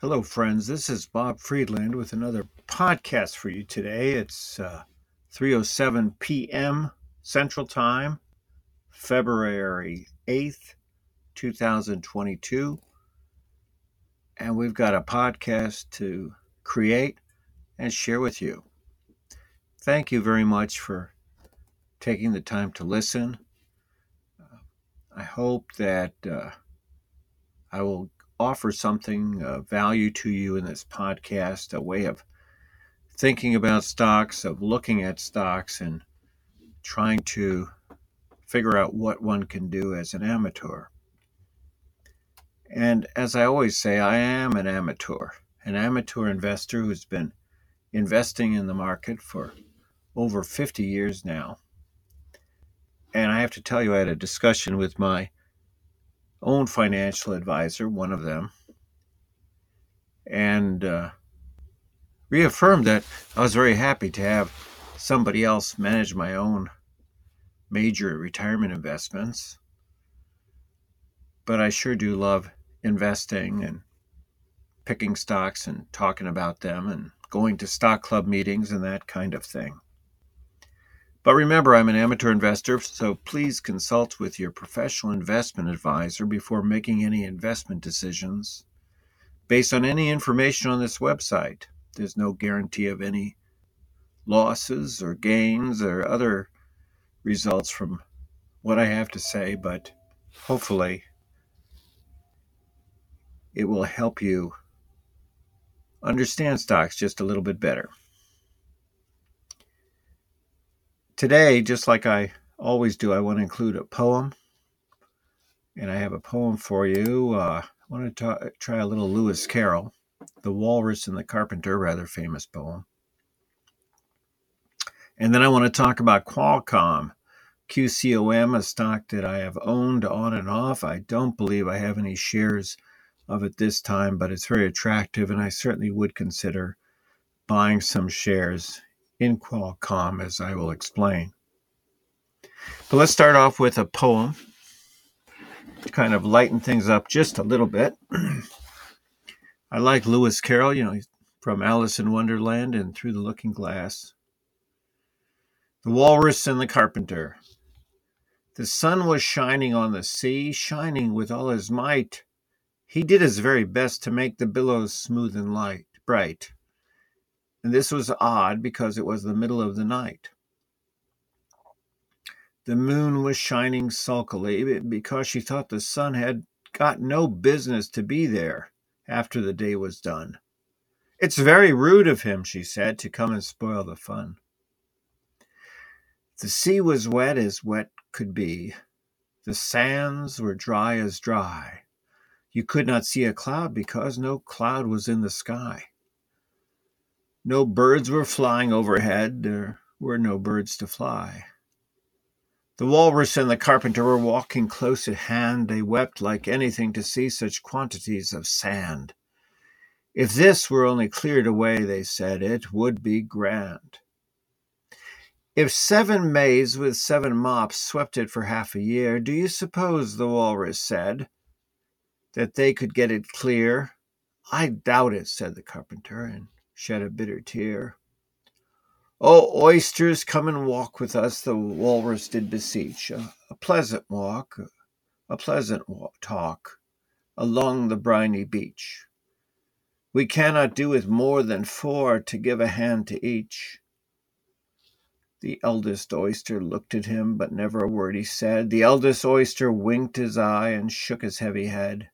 Hello, friends. This is Bob Freedland with another podcast for you today. It's uh, 3:07 p.m. Central Time, February 8th, 2022, and we've got a podcast to create and share with you. Thank you very much for taking the time to listen. I hope that uh, I will offer something of value to you in this podcast, a way of thinking about stocks, of looking at stocks, and trying to figure out what one can do as an amateur. And as I always say, I am an amateur, an amateur investor who's been investing in the market for over 50 years now. And I have to tell you, I had a discussion with my own financial advisor, one of them, and uh, reaffirmed that I was very happy to have somebody else manage my own major retirement investments. But I sure do love investing and picking stocks and talking about them and going to stock club meetings and that kind of thing. But remember, I'm an amateur investor, so please consult with your professional investment advisor before making any investment decisions based on any information on this website. There's no guarantee of any losses or gains or other results from what I have to say, but hopefully it will help you understand stocks just a little bit better. Today, just like I always do, I want to include a poem. And I have a poem for you. Uh, I want to try a little Lewis Carroll, The Walrus and the Carpenter, rather famous poem. And then I want to talk about Qualcomm, QCOM, a stock that I have owned on and off. I don't believe I have any shares of it this time, but it's very attractive, and I certainly would consider buying some shares in Qualcomm, as I will explain. But let's start off with a poem to kind of lighten things up just a little bit. I like Lewis Carroll, you know, from Alice in Wonderland and Through the Looking Glass. The Walrus and the Carpenter. The sun was shining on the sea, shining with all his might. He did his very best to make the billows smooth and light, bright and this was odd because it was the middle of the night. The moon was shining sulkily because she thought the sun had got no business to be there after the day was done. It's very rude of him, she said, to come and spoil the fun. The sea was wet as wet could be. The sands were dry as dry. You could not see a cloud because no cloud was in the sky. No birds were flying overhead, there were no birds to fly. The walrus and the carpenter were walking close at hand. They wept like anything to see such quantities of sand. If this were only cleared away, they said, it would be grand. If seven maids with seven mops swept it for half a year, do you suppose, the walrus said, that they could get it clear? I doubt it, said the carpenter, and shed a bitter tear. Oh, oysters, come and walk with us, the walrus did beseech. A, a pleasant walk, a pleasant walk, talk along the briny beach. We cannot do with more than four to give a hand to each. The eldest oyster looked at him, but never a word he said. The eldest oyster winked his eye and shook his heavy head,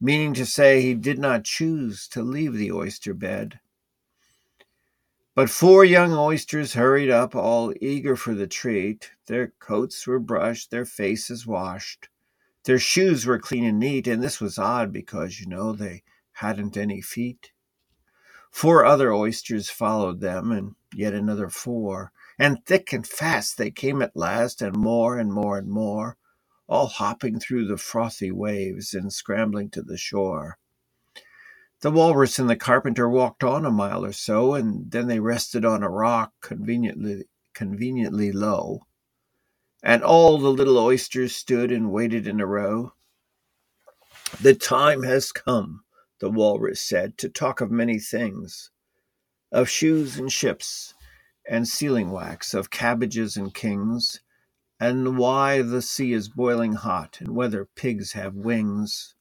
meaning to say he did not choose to leave the oyster bed. But four young oysters hurried up, all eager for the treat. Their coats were brushed, their faces washed, their shoes were clean and neat, and this was odd because, you know, they hadn't any feet. Four other oysters followed them, and yet another four, and thick and fast they came at last, and more and more and more, all hopping through the frothy waves and scrambling to the shore. The walrus and the carpenter walked on a mile or so, and then they rested on a rock conveniently conveniently low. And all the little oysters stood and waited in a row. The time has come, the walrus said, to talk of many things of shoes and ships, and sealing wax, of cabbages and kings, and why the sea is boiling hot, and whether pigs have wings.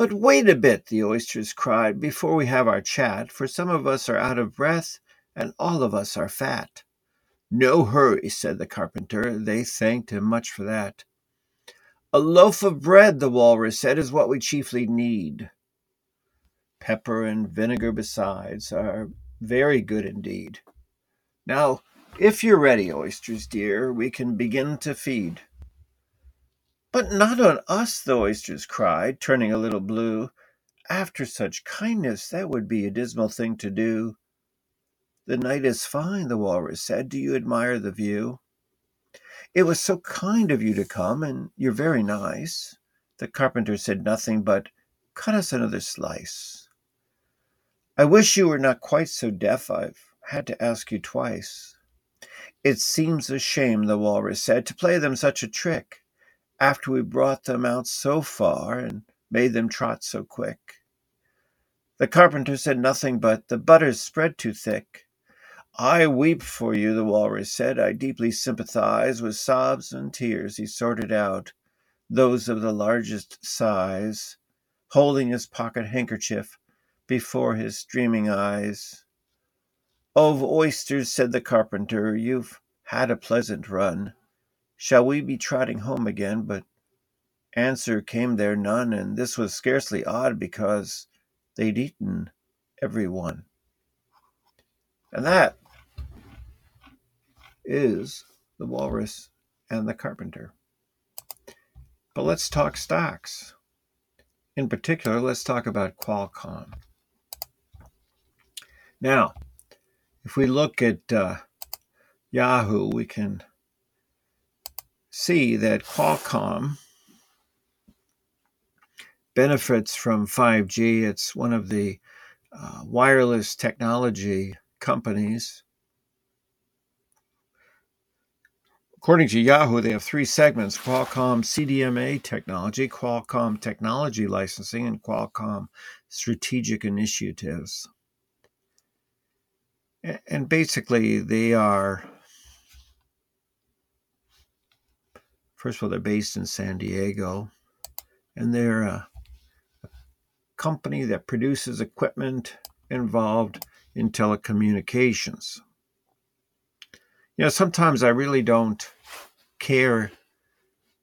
But wait a bit, the oysters cried, before we have our chat, for some of us are out of breath, and all of us are fat. No hurry, said the carpenter. They thanked him much for that. A loaf of bread, the walrus said, is what we chiefly need. Pepper and vinegar besides are very good indeed. Now, if you're ready, oysters dear, we can begin to feed. But not on us, the oysters cried, turning a little blue. After such kindness, that would be a dismal thing to do. The night is fine, the walrus said. Do you admire the view? It was so kind of you to come, and you're very nice. The carpenter said nothing but, Cut us another slice. I wish you were not quite so deaf. I've had to ask you twice. It seems a shame, the walrus said, to play them such a trick, after we brought them out so far and made them trot so quick. The carpenter said nothing but, The butter's spread too thick. I weep for you, the walrus said. I deeply sympathize. With sobs and tears he sorted out those of the largest size, holding his pocket handkerchief before his streaming eyes. Of oysters, said the carpenter, you've had a pleasant run. Shall we be trotting home again? But answer came there none, and this was scarcely odd because they'd eaten every one. And that is the walrus and the carpenter. But let's talk stocks. In particular, let's talk about Qualcomm. Now, if we look at uh, Yahoo, we can see that Qualcomm benefits from 5G. It's one of the uh, wireless technology companies. According to Yahoo, they have three segments Qualcomm CDMA technology, Qualcomm technology licensing, and Qualcomm strategic initiatives. And basically, they are, first of all, they're based in San Diego, and they're a company that produces equipment involved in telecommunications. You know, sometimes I really don't care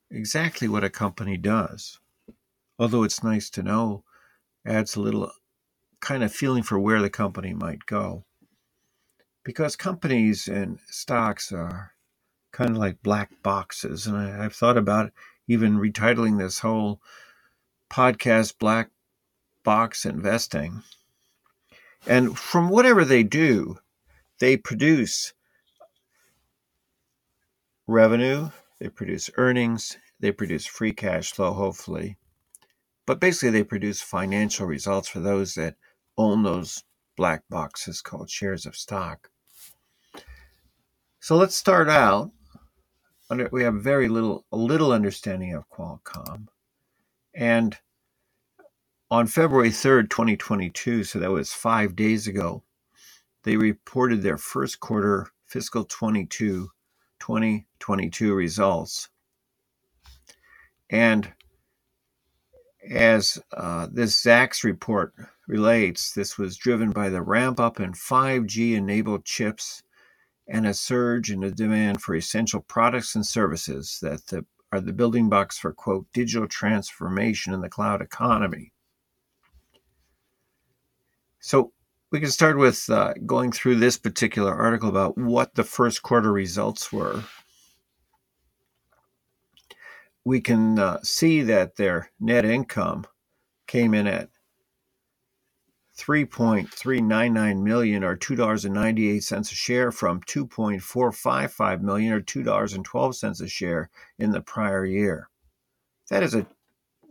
exactly what a company does, although it's nice to know, adds a little kind of feeling for where the company might go. Because companies and stocks are kind of like black boxes, and I, have thought about even retitling this whole podcast Black Box Investing and from whatever they do, they produce revenue, they produce earnings, they produce free cash flow, hopefully. But basically, they produce financial results for those that own those black boxes called shares of stock. So let's start out. We have very little, little understanding of Qualcomm, and on February 3rd, 2022, so that was five days ago, they reported their first quarter fiscal 22 2022 results. And as uh, this Zacks report relates, this was driven by the ramp up in 5G enabled chips and a surge in the demand for essential products and services that the, are the building blocks for, quote, digital transformation in the cloud economy. So we can start with uh, going through this particular article about what the first quarter results were. We can uh, see that their net income came in at 3.399 million or $2.98 a share from 2.455 million or $2.12 a share in the prior year. That is a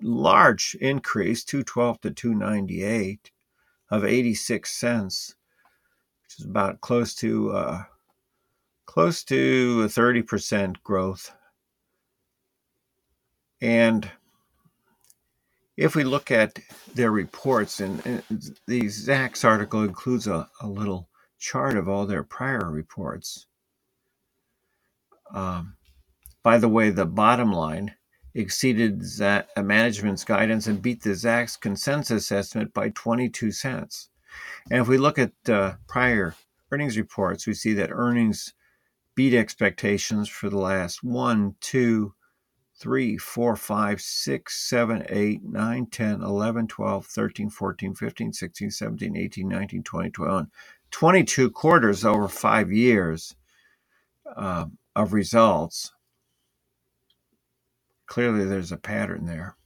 large increase, 212 to 298 of 86 cents, which is about close to uh, close to a 30% growth. And If we look at their reports, and, and the Zacks article includes a, a, little chart of all their prior reports. Um, by the way, the bottom line exceeded that management's guidance and beat the Zacks consensus estimate by 22 cents. And if we look at uh, prior earnings reports, we see that earnings beat expectations for the last one, two, three, four, five, six, seven, eight, nine, 10, 11, 12, 13, 14, 15, 16, 17, 18, 19, 20, 21, 22 quarters over five years uh, of results. Clearly, there's a pattern there.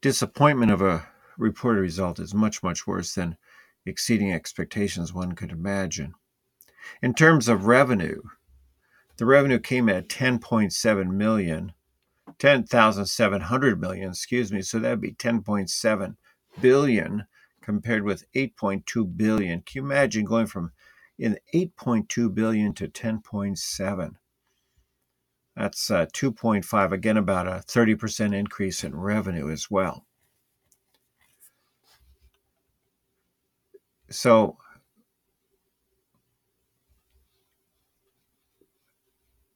Disappointment of a reported result is much, much worse than exceeding expectations one could imagine. In terms of revenue, the revenue came at 10.7 million, 10,700 million, excuse me, so that'd be 10.7 billion compared with 8.2 billion. Can you imagine going from in 8.2 billion to 10.7? That's uh, 2.5, again, about a 30% increase in revenue as well. So,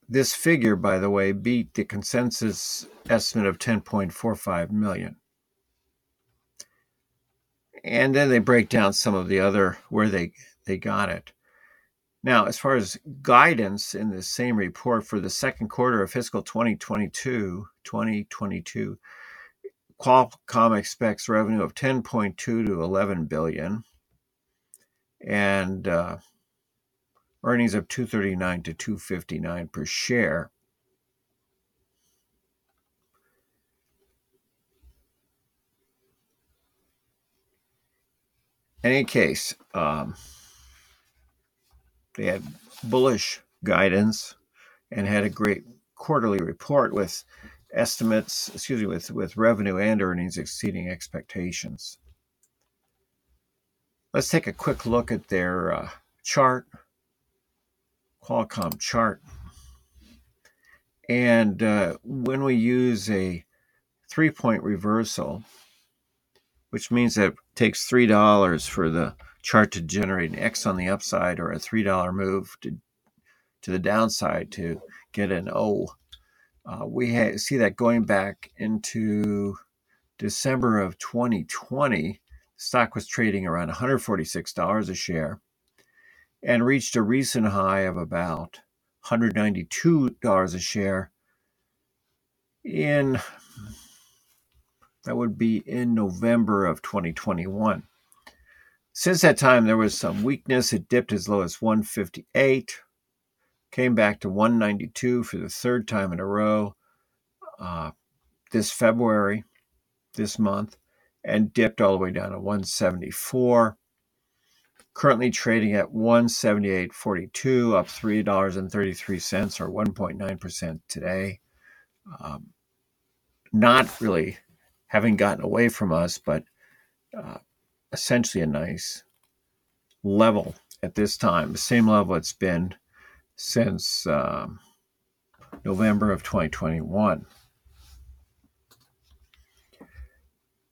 this figure, by the way, beat the consensus estimate of 10.45 million. And then they break down some of the other where they, they got it. Now, as far as guidance in the same report for the second quarter of fiscal 2022, 2022, Qualcomm expects revenue of 10.2 to 11 billion and uh, earnings of 239 to 259 per share. In any case, um, they had bullish guidance and had a great quarterly report with estimates, excuse me, with, with revenue and earnings exceeding expectations. Let's take a quick look at their uh, chart, Qualcomm chart. And uh, when we use a three point reversal, which means that it takes $3 for the chart to generate an X on the upside or a $3 move to, to the downside to get an O. Uh, we ha- see that going back into December of 2020, stock was trading around $146 a share and reached a recent high of about $192 a share in that would be in November of 2021. Since that time, there was some weakness. It dipped as low as 158, came back to 192 for the third time in a row uh, this February, this month, and dipped all the way down to 174. Currently trading at 178.42, up $3.33 or 1.9% today. Um, not really having gotten away from us, but uh, essentially a nice level at this time, the same level it's been since um, November of 2021.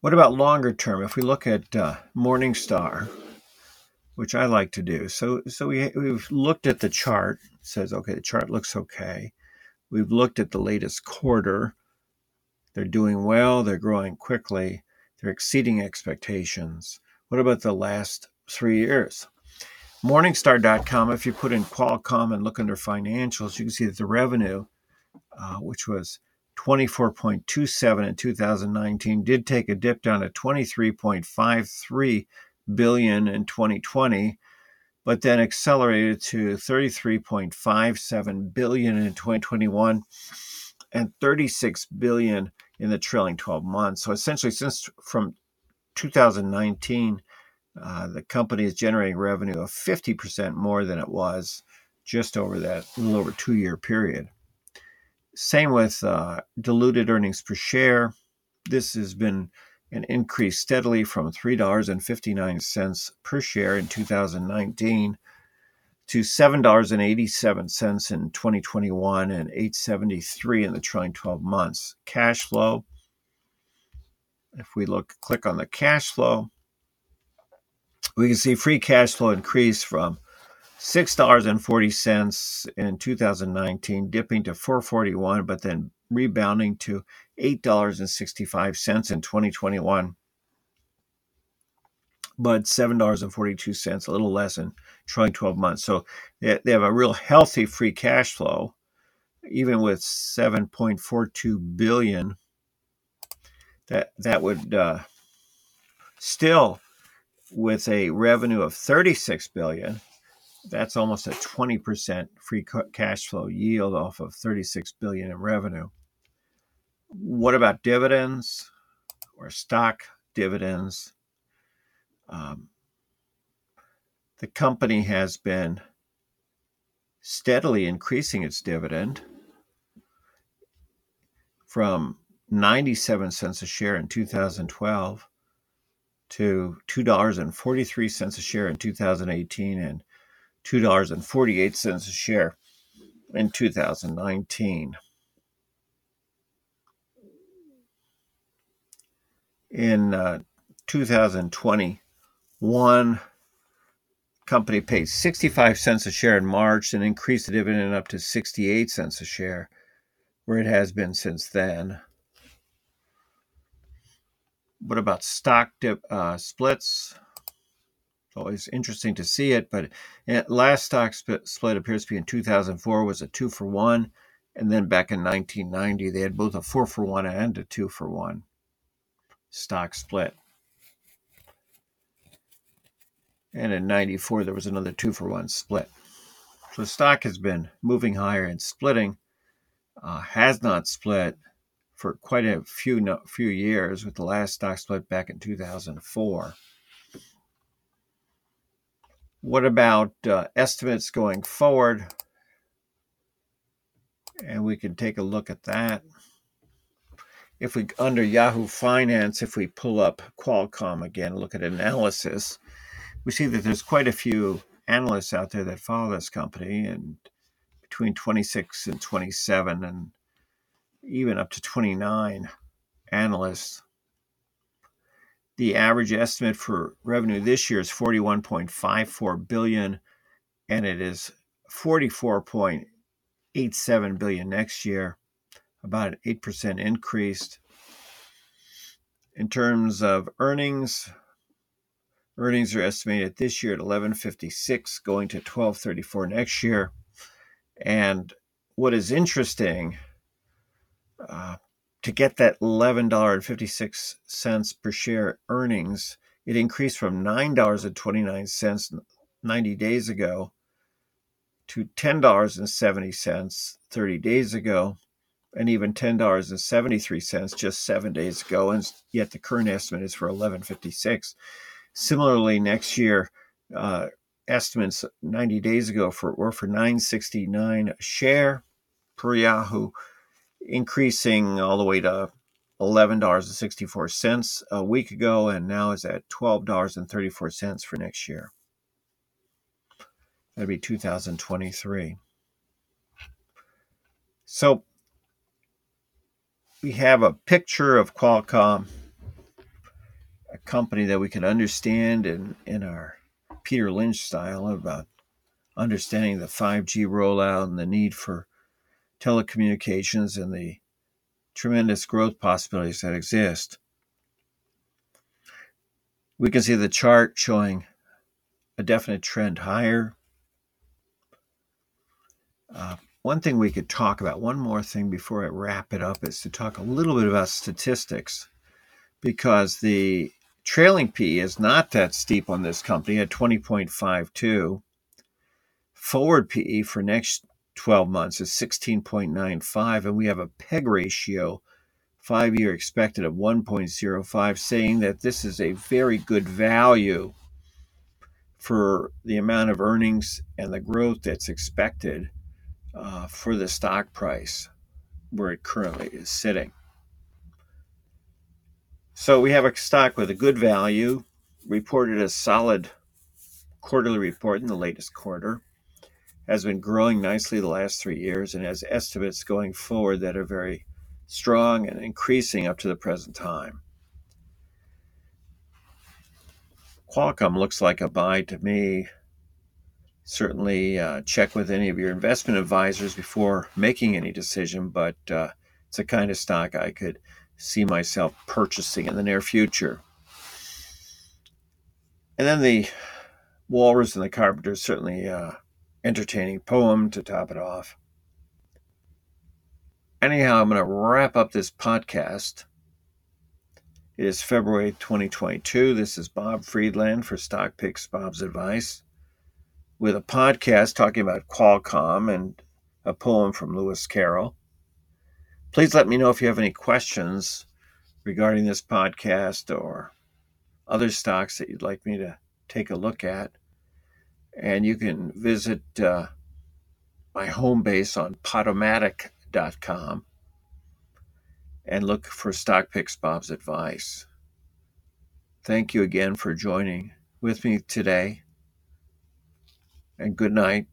What about longer term? If we look at uh, Morningstar, which I like to do, so so we we've looked at the chart. Says okay, the chart looks okay. We've looked at the latest quarter. They're doing well. They're growing quickly. They're exceeding expectations. What about the last three years? Morningstar.com, if you put in Qualcomm and look under financials, you can see that the revenue, uh, which was 24.27 in 2019, did take a dip down to 23.53 billion in 2020, but then accelerated to 33.57 billion in 2021 and 36 billion in the trailing 12 months. So essentially, since from 2019, uh, the company is generating revenue of 50% more than it was just over that little over two year period. Same with uh, diluted earnings per share. This has been an increase steadily from $3.59 per share in 2019 to $7.87 in 2021 and 873 in the trailing 12 months. Cash flow, if we look click on the cash flow, we can see free cash flow increase from $6.40 in 2019 dipping to 441 but then rebounding to $8.65 in 2021 but $7.42 a little less in trailing 12 months. So they, they have a real healthy free cash flow even with 7.42 billion. That that would uh, still with a revenue of 36 billion that's almost a 20% free cash flow yield off of 36 billion in revenue. What about dividends or stock dividends? Um, the company has been steadily increasing its dividend from 97 cents a share in 2012 to $2.43 a share in 2018 and $2.48 a share in 2019. In uh, 2021, company paid 65 cents a share in March and increased the dividend up to 68 cents a share, where it has been since then. What about stock dip, uh, splits? Always interesting to see it, but last stock split appears to be in 2004 was a two for one, and then back in 1990 they had both a four for one and a two for one stock split. And in 94 there was another two for one split. So the stock has been moving higher and splitting. Uh, has not split for quite a few no, few years, with the last stock split back in 2004. What about uh, estimates going forward? And we can take a look at that. If we under Yahoo Finance, if we pull up Qualcomm again, look at analysis, we see that there's quite a few analysts out there that follow this company, and between 26 and 27, and even up to 29 analysts. The average estimate for revenue this year is 41.54 billion and it is 44.87 billion next year, about an 8% increase. In terms of earnings, earnings are estimated this year at 1156 going to 1234 next year. And what is interesting uh, to get that $11.56 per share earnings, it increased from $9.29 90 days ago to $10.70 30 days ago, and even $10.73 just seven days ago, and yet the current estimate is for 11.56. Similarly, next year, uh, estimates 90 days ago for were for 9.69 a share per Yahoo increasing all the way to $11.64 a week ago and now is at $12.34 for next year. That'd be 2023. So we have a picture of Qualcomm, a company that we can understand in, in our Peter Lynch style about understanding the 5G rollout and the need for telecommunications and the tremendous growth possibilities that exist. We can see the chart showing a definite trend higher. Uh, one thing we could talk about, one more thing before I wrap it up, is to talk a little bit about statistics because the trailing P is not that steep on this company at 20.52. Forward PE for next 12 months is 16.95, and we have a PEG ratio, five year expected of 1.05, saying that this is a very good value for the amount of earnings and the growth that's expected uh, for the stock price where it currently is sitting. So we have a stock with a good value, reported a solid quarterly report in the latest quarter has been growing nicely the last three years and has estimates going forward that are very strong and increasing up to the present time. Qualcomm looks like a buy to me. Certainly uh, check with any of your investment advisors before making any decision, but uh, it's a kind of stock I could see myself purchasing in the near future. And then the Walrus and the Carpenter certainly uh, entertaining poem to top it off. Anyhow, I'm going to wrap up this podcast. It is February 2022. This is Bob Freedland for Stock Picks Bob's Advice with a podcast talking about Qualcomm and a poem from Lewis Carroll. Please let me know if you have any questions regarding this podcast or other stocks that you'd like me to take a look at. And you can visit uh, my home base on podomatic.com and look for Stock Picks Bob's Advice. Thank you again for joining with me today, and good night.